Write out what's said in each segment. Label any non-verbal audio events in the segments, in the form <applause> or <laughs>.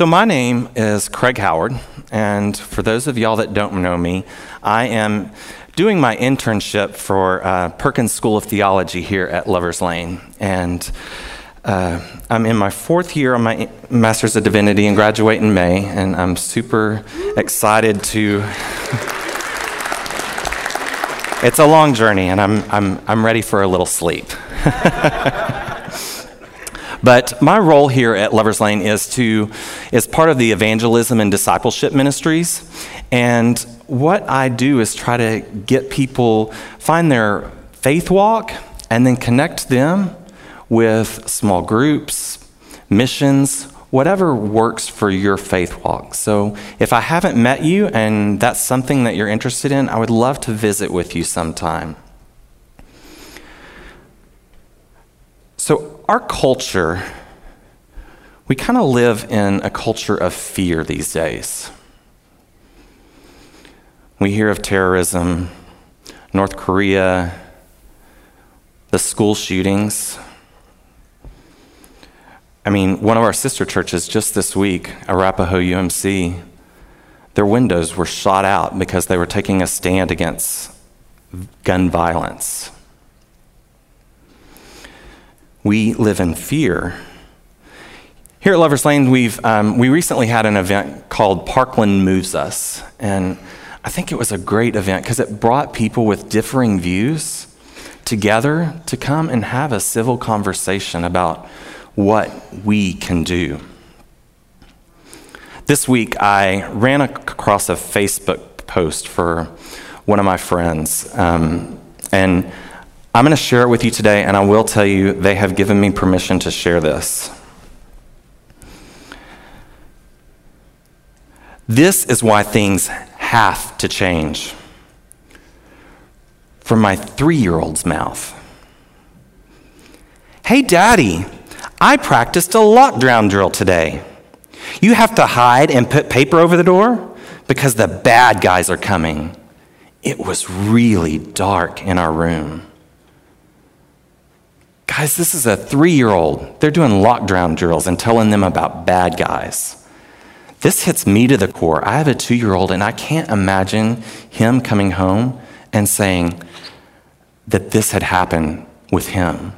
So, my name is Craig Howard, and for those of y'all that don't know me, I am doing my internship for uh, Perkins School of Theology here at Lover's Lane. And uh, I'm in my fourth year on my Master's of Divinity and graduate in May, and I'm super excited to. <laughs> it's a long journey, and I'm, I'm, I'm ready for a little sleep. <laughs> But my role here at Lover's Lane is to is part of the evangelism and discipleship ministries. And what I do is try to get people find their faith walk and then connect them with small groups, missions, whatever works for your faith walk. So if I haven't met you and that's something that you're interested in, I would love to visit with you sometime. So, our culture, we kind of live in a culture of fear these days. We hear of terrorism, North Korea, the school shootings. I mean, one of our sister churches just this week, Arapaho UMC, their windows were shot out because they were taking a stand against gun violence. We live in fear. Here at Lover's Lane, we've, um, we recently had an event called Parkland Moves Us. And I think it was a great event because it brought people with differing views together to come and have a civil conversation about what we can do. This week, I ran across a Facebook post for one of my friends. Um, and I'm going to share it with you today, and I will tell you they have given me permission to share this. This is why things have to change. From my three year old's mouth Hey, Daddy, I practiced a lockdown drill today. You have to hide and put paper over the door because the bad guys are coming. It was really dark in our room. Guys, this is a three year old. They're doing lockdown drills and telling them about bad guys. This hits me to the core. I have a two year old, and I can't imagine him coming home and saying that this had happened with him.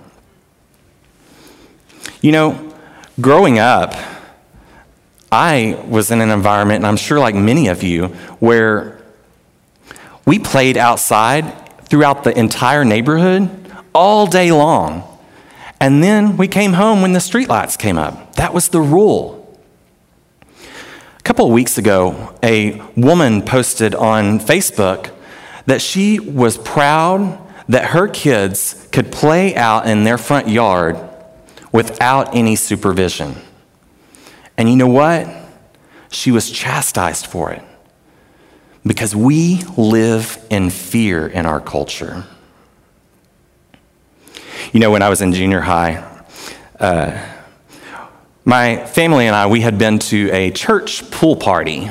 You know, growing up, I was in an environment, and I'm sure like many of you, where we played outside throughout the entire neighborhood all day long. And then we came home when the streetlights came up. That was the rule. A couple of weeks ago, a woman posted on Facebook that she was proud that her kids could play out in their front yard without any supervision. And you know what? She was chastised for it because we live in fear in our culture. You know, when I was in junior high, uh, my family and I, we had been to a church pool party.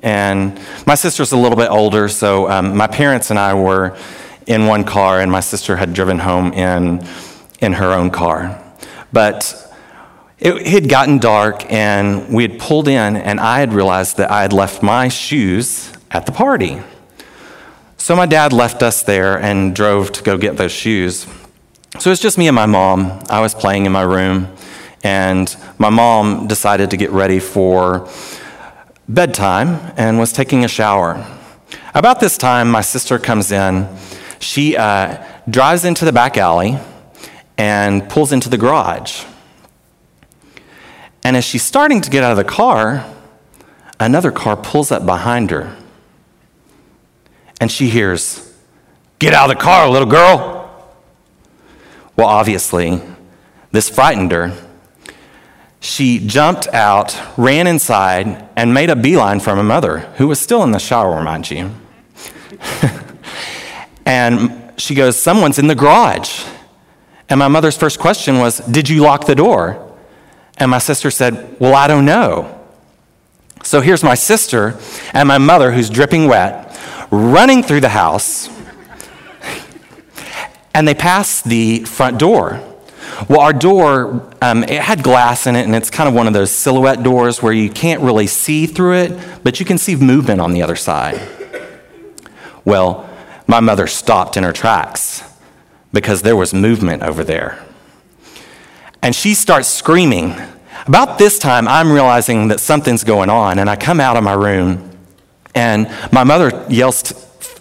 And my sister's a little bit older, so um, my parents and I were in one car, and my sister had driven home in, in her own car. But it had gotten dark, and we had pulled in, and I had realized that I had left my shoes at the party. So my dad left us there and drove to go get those shoes. So it's just me and my mom. I was playing in my room, and my mom decided to get ready for bedtime and was taking a shower. About this time, my sister comes in. She uh, drives into the back alley and pulls into the garage. And as she's starting to get out of the car, another car pulls up behind her. And she hears, Get out of the car, little girl. Well, obviously, this frightened her. She jumped out, ran inside, and made a beeline for my mother, who was still in the shower, mind you. <laughs> and she goes, Someone's in the garage. And my mother's first question was, Did you lock the door? And my sister said, Well, I don't know. So here's my sister and my mother, who's dripping wet, running through the house and they pass the front door. Well, our door, um, it had glass in it, and it's kind of one of those silhouette doors where you can't really see through it, but you can see movement on the other side. Well, my mother stopped in her tracks because there was movement over there. And she starts screaming. About this time, I'm realizing that something's going on, and I come out of my room, and my mother yells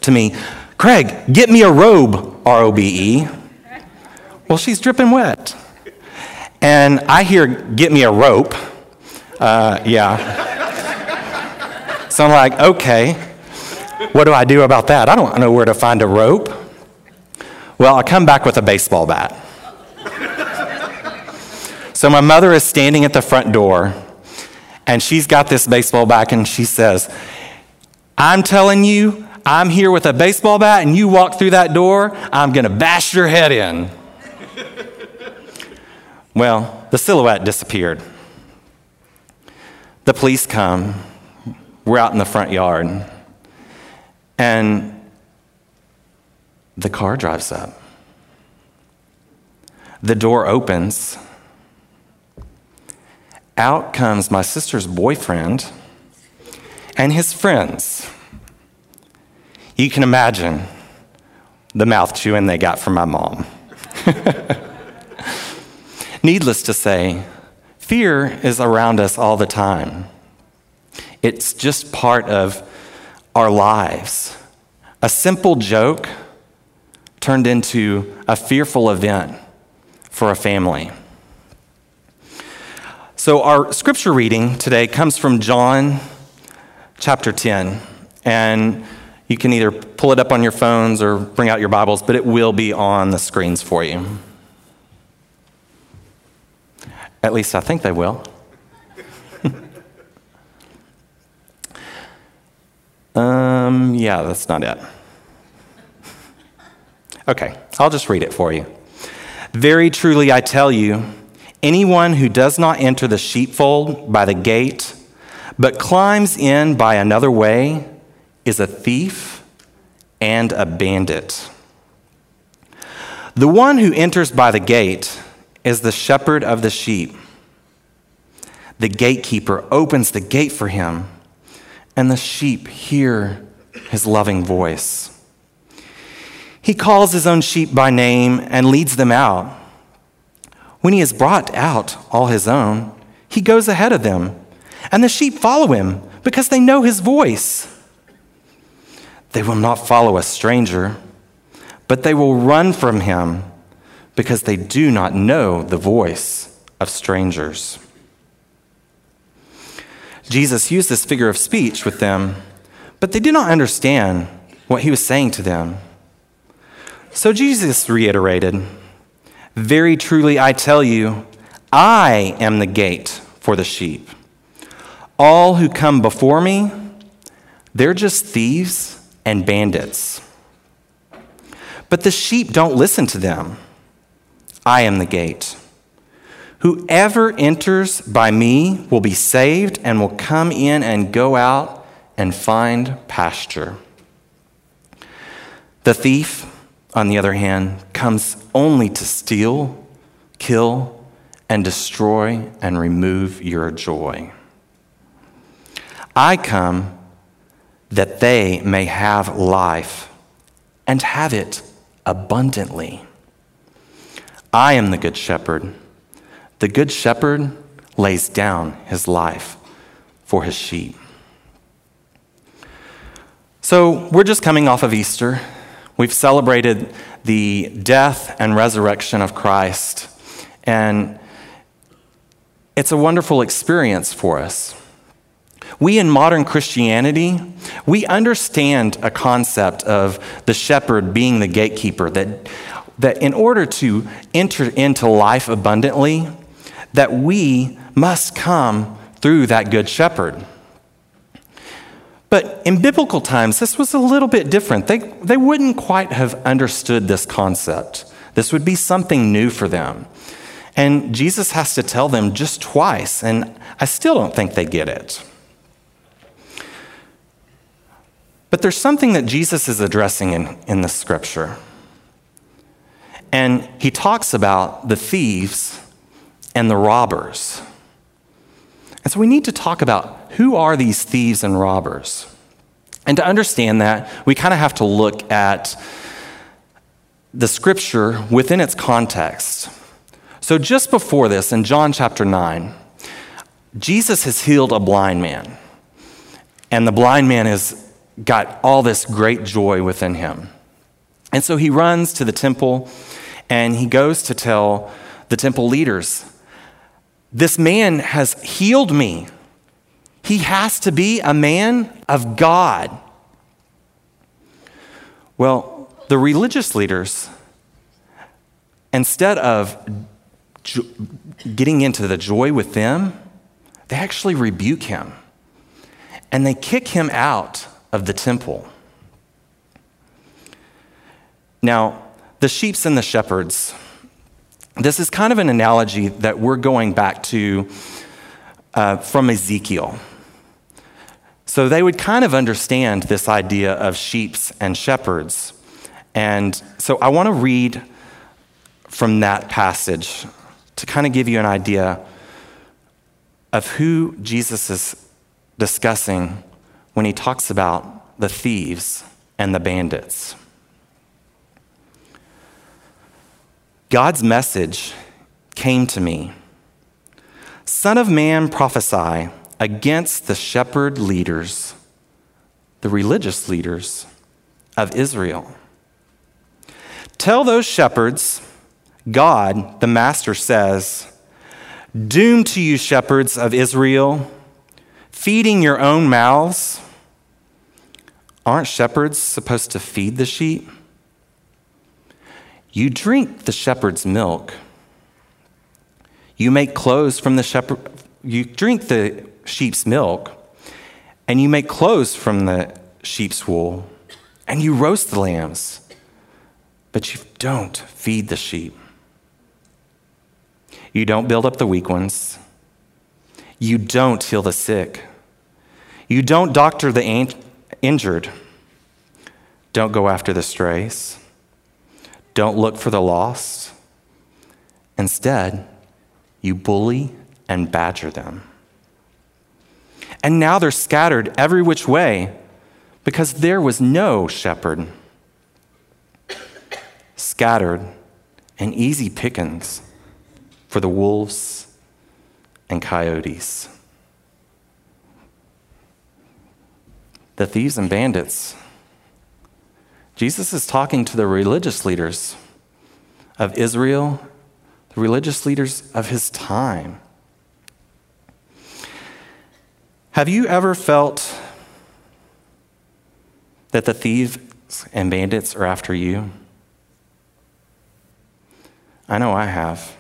to me, Craig, get me a robe, R O B E. Well, she's dripping wet. And I hear, get me a rope. Uh, yeah. so I'm like, okay, what do I do about that? I don't know where to find a rope. Well, I come back with a baseball bat. so my mother is standing at the front door, and she's got this baseball bat, and she says, I'm telling you, I'm here with a baseball bat, and you walk through that door, I'm going to bash your head in. Well, the silhouette disappeared. The police come. We're out in the front yard. And the car drives up. The door opens. Out comes my sister's boyfriend and his friends. You can imagine the mouth chewing they got from my mom. <laughs> Needless to say, fear is around us all the time. It's just part of our lives. A simple joke turned into a fearful event for a family. So, our scripture reading today comes from John chapter 10. And you can either pull it up on your phones or bring out your Bibles, but it will be on the screens for you. At least I think they will. <laughs> um, yeah, that's not it. Okay, I'll just read it for you. Very truly, I tell you, anyone who does not enter the sheepfold by the gate, but climbs in by another way, is a thief and a bandit. The one who enters by the gate is the shepherd of the sheep. The gatekeeper opens the gate for him, and the sheep hear his loving voice. He calls his own sheep by name and leads them out. When he has brought out all his own, he goes ahead of them, and the sheep follow him because they know his voice. They will not follow a stranger, but they will run from him because they do not know the voice of strangers. Jesus used this figure of speech with them, but they did not understand what he was saying to them. So Jesus reiterated, Very truly I tell you, I am the gate for the sheep. All who come before me, they're just thieves and bandits. But the sheep don't listen to them. I am the gate. Whoever enters by me will be saved and will come in and go out and find pasture. The thief, on the other hand, comes only to steal, kill, and destroy and remove your joy. I come that they may have life and have it abundantly. I am the good shepherd. The good shepherd lays down his life for his sheep. So, we're just coming off of Easter. We've celebrated the death and resurrection of Christ, and it's a wonderful experience for us. We in modern Christianity, we understand a concept of the shepherd being the gatekeeper, that, that in order to enter into life abundantly, that we must come through that good shepherd. But in biblical times, this was a little bit different. They, they wouldn't quite have understood this concept. This would be something new for them. And Jesus has to tell them just twice, and I still don't think they get it. But there's something that Jesus is addressing in, in the scripture. And he talks about the thieves and the robbers. And so we need to talk about who are these thieves and robbers. And to understand that, we kind of have to look at the scripture within its context. So, just before this, in John chapter 9, Jesus has healed a blind man. And the blind man has got all this great joy within him. And so he runs to the temple and he goes to tell the temple leaders, This man has healed me. He has to be a man of God. Well, the religious leaders, instead of jo- getting into the joy with them, they actually rebuke him and they kick him out of the temple. Now, the sheeps and the shepherds, this is kind of an analogy that we're going back to uh, from Ezekiel. So they would kind of understand this idea of sheeps and shepherds. And so I want to read from that passage to kind of give you an idea of who Jesus is discussing when he talks about the thieves and the bandits. God's message came to me Son of man, prophesy against the shepherd leaders, the religious leaders of Israel. Tell those shepherds, God, the Master says, Doom to you, shepherds of Israel, feeding your own mouths. Aren't shepherds supposed to feed the sheep? You drink the shepherd's milk. You make clothes from the shepherd. You drink the sheep's milk, and you make clothes from the sheep's wool, and you roast the lambs, but you don't feed the sheep. You don't build up the weak ones. You don't heal the sick. You don't doctor the injured. Don't go after the strays. Don't look for the lost. Instead, you bully and badger them. And now they're scattered every which way because there was no shepherd. Scattered and easy pickings for the wolves and coyotes. The thieves and bandits. Jesus is talking to the religious leaders of Israel, the religious leaders of his time. Have you ever felt that the thieves and bandits are after you? I know I have.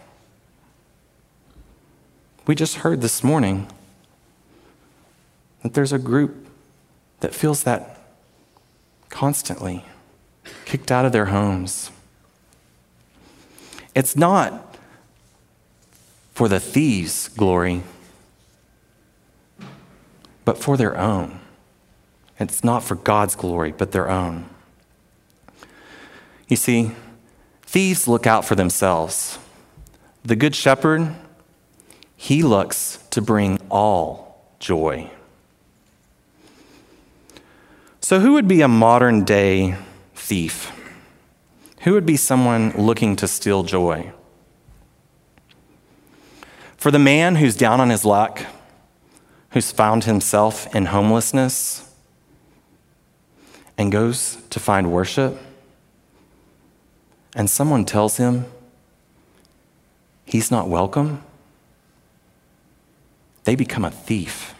We just heard this morning that there's a group that feels that constantly, kicked out of their homes. It's not for the thieves' glory, but for their own. It's not for God's glory, but their own. You see, thieves look out for themselves. The Good Shepherd, he looks to bring all joy. So, who would be a modern day thief? Who would be someone looking to steal joy? For the man who's down on his luck, who's found himself in homelessness and goes to find worship, and someone tells him he's not welcome, they become a thief.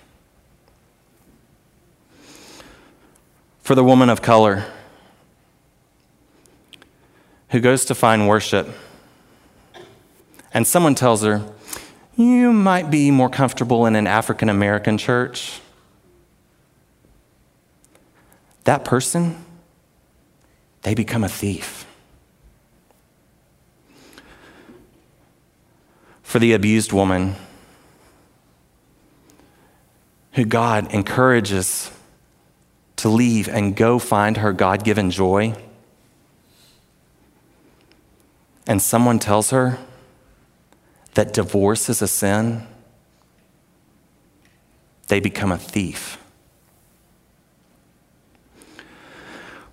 For the woman of color who goes to find worship, and someone tells her, You might be more comfortable in an African American church. That person, they become a thief. For the abused woman, who God encourages to leave and go find her God given joy. and someone tells her that divorce is a sin, they become a thief.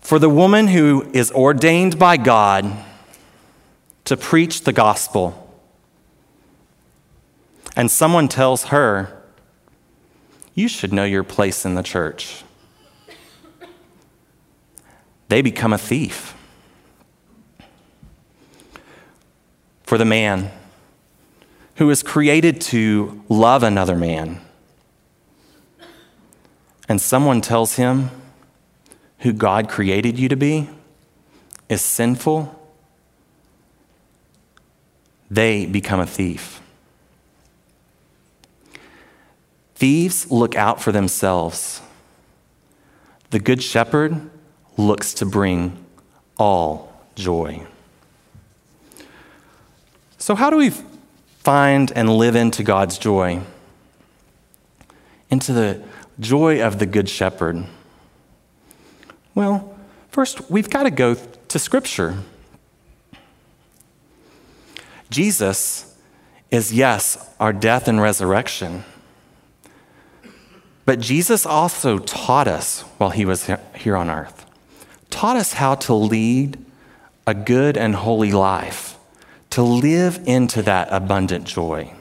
For the woman who is ordained by God to preach the gospel, and someone tells her, You should know your place in the church, they become a thief. For the man who is created to love another man, and someone tells him who God created you to be is sinful, they become a thief. Thieves look out for themselves. The Good Shepherd looks to bring all joy. So, how do we find and live into God's joy? Into the joy of the Good Shepherd? Well, first, we've got to go to Scripture. Jesus is, yes, our death and resurrection. But Jesus also taught us while he was here on earth, taught us how to lead a good and holy life, to live into that abundant joy.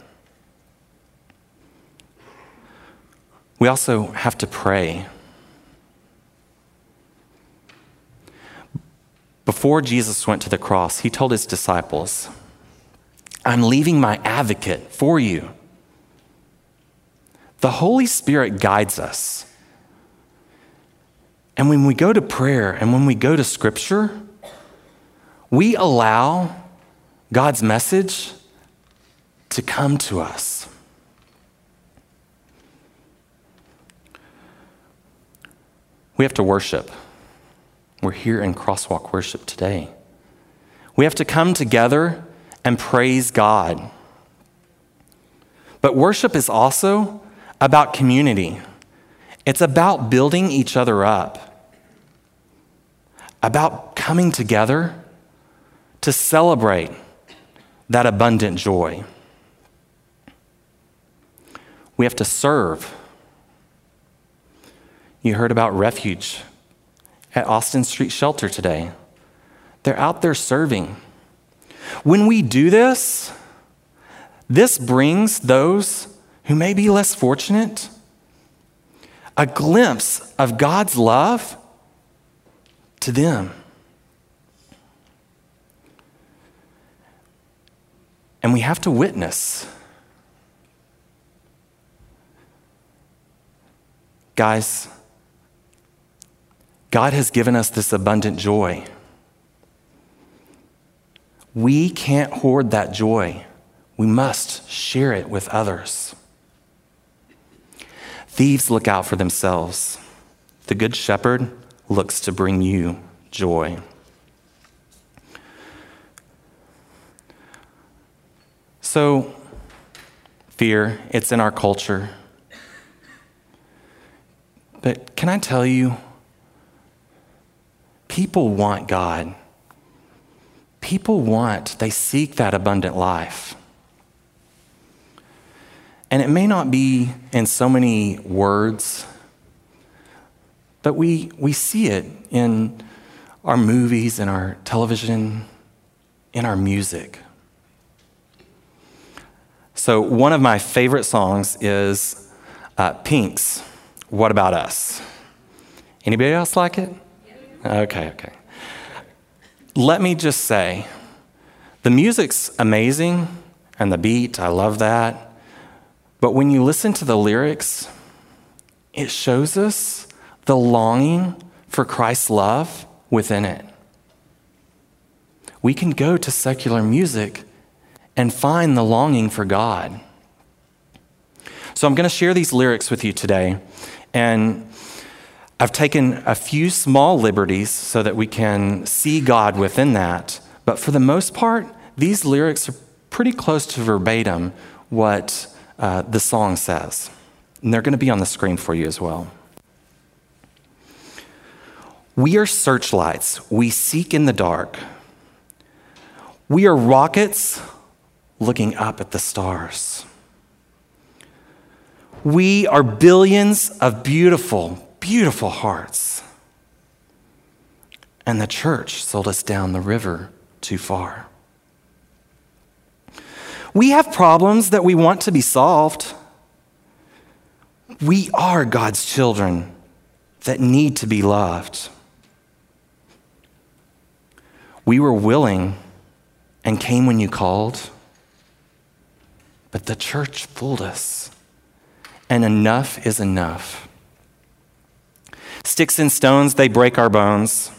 We also have to pray. Before Jesus went to the cross, he told his disciples, I'm leaving my advocate for you the Holy Spirit guides us. And when we go to prayer and when we go to Scripture, we allow God's message to come to us. We have to worship. We're here in crosswalk worship today. We have to come together and praise God. But worship is also about community, it's about building each other up, about coming together to celebrate that abundant joy. We have to serve. You heard about refuge at Austin Street Shelter today. They're out there serving. When we do this, this brings those who may be less fortunate a glimpse of God's love to them. And we have to witness. Guys, God has given us this abundant joy. We can't hoard that joy. We must share it with others. Thieves look out for themselves. The Good Shepherd looks to bring you joy. So, fear, it's in our culture. But can I tell you, people want God. People want, they seek that abundant life. And it may not be in so many words, but we, we see it in our movies, in our television, in our music. So, one of my favorite songs is uh, Pink's What About Us? Anybody else like it? Okay, okay. Let me just say the music's amazing and the beat, I love that. But when you listen to the lyrics, it shows us the longing for Christ's love within it. We can go to secular music and find the longing for God. So I'm going to share these lyrics with you today. And I've taken a few small liberties so that we can see God within that. But for the most part, these lyrics are pretty close to verbatim what uh, the song says. And they're going to be on the screen for you as well. We are searchlights. We seek in the dark. We are rockets looking up at the stars. We are billions of beautiful, beautiful hearts. And the church sold us down the river too far. We have problems that we want to be solved. We are God's children that need to be loved. We were willing and came when you called, but the church fooled us, and enough is enough. Sticks and stones, they break our bones,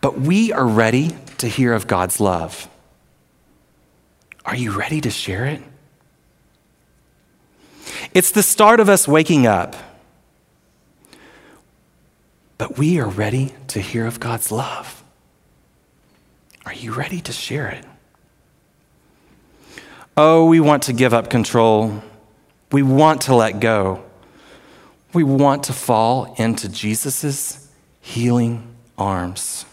but we are ready to hear of God's love. Are you ready to share it? It's the start of us waking up. But we are ready to hear of God's love. Are you ready to share it? Oh, we want to give up control. We want to let go. We want to fall into Jesus' healing arms.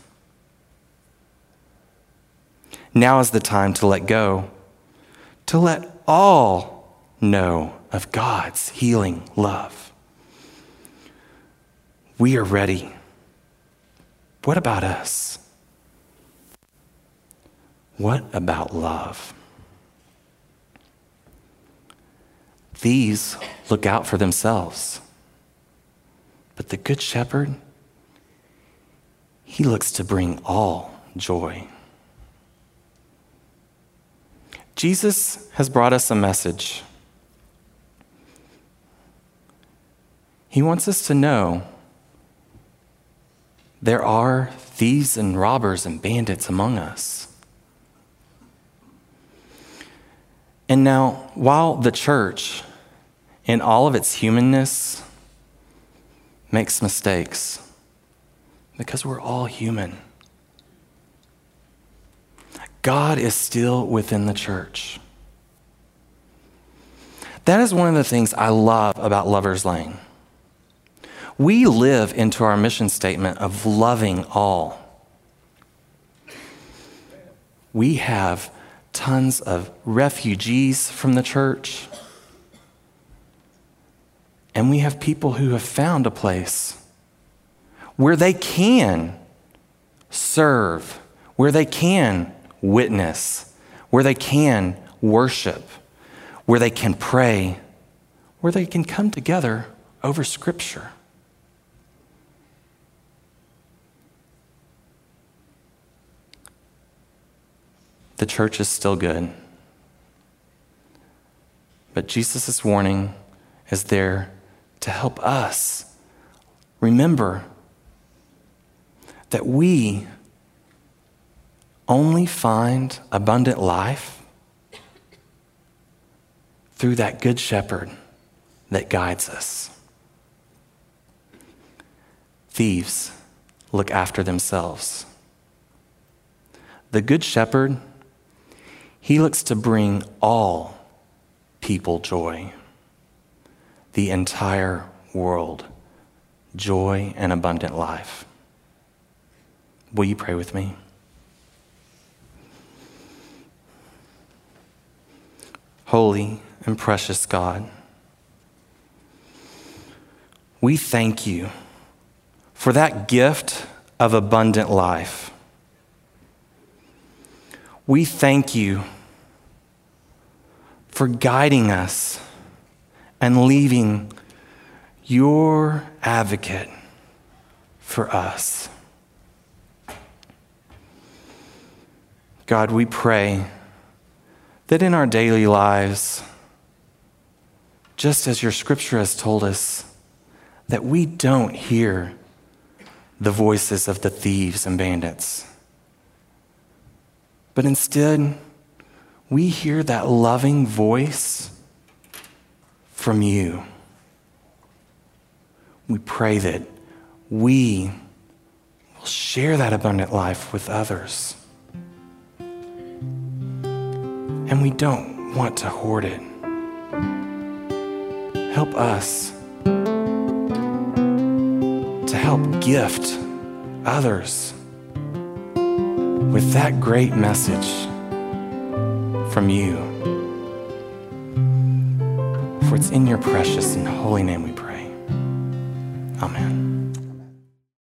Now is the time to let go, to let all know of God's healing love. We are ready. What about us? What about love? These look out for themselves. But the Good Shepherd, he looks to bring all joy. Jesus has brought us a message. He wants us to know there are thieves and robbers and bandits among us. And now, while the church, in all of its humanness, makes mistakes, because we're all human, God is still within the church. That is one of the things I love about Lover's Lane. We live into our mission statement of loving all. We have tons of refugees from the church. And we have people who have found a place where they can serve, where they can witness, where they can worship, where they can pray, where they can come together over Scripture. the church is still good. But Jesus' warning is there to help us remember that we only find abundant life through that good shepherd that guides us. Thieves look after themselves. The good shepherd he looks to bring all people joy, the entire world joy and abundant life. Will you pray with me? Holy and precious God, we thank you for that gift of abundant life we thank you for guiding us and leaving your advocate for us. God, we pray that in our daily lives, just as your scripture has told us, that we don't hear the voices of the thieves and bandits but instead, we hear that loving voice from you. We pray that we will share that abundant life with others. And we don't want to hoard it. Help us to help gift others with that great message from you. For it's in your precious and holy name we pray. Amen.